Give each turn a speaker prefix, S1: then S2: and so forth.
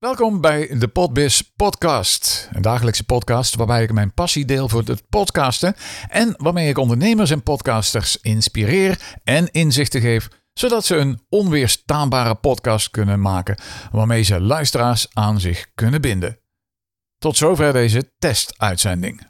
S1: Welkom bij de Podbiz Podcast. Een dagelijkse podcast waarbij ik mijn passie deel voor het podcasten en waarmee ik ondernemers en podcasters inspireer en inzichten geef, zodat ze een onweerstaanbare podcast kunnen maken waarmee ze luisteraars aan zich kunnen binden. Tot zover deze testuitzending.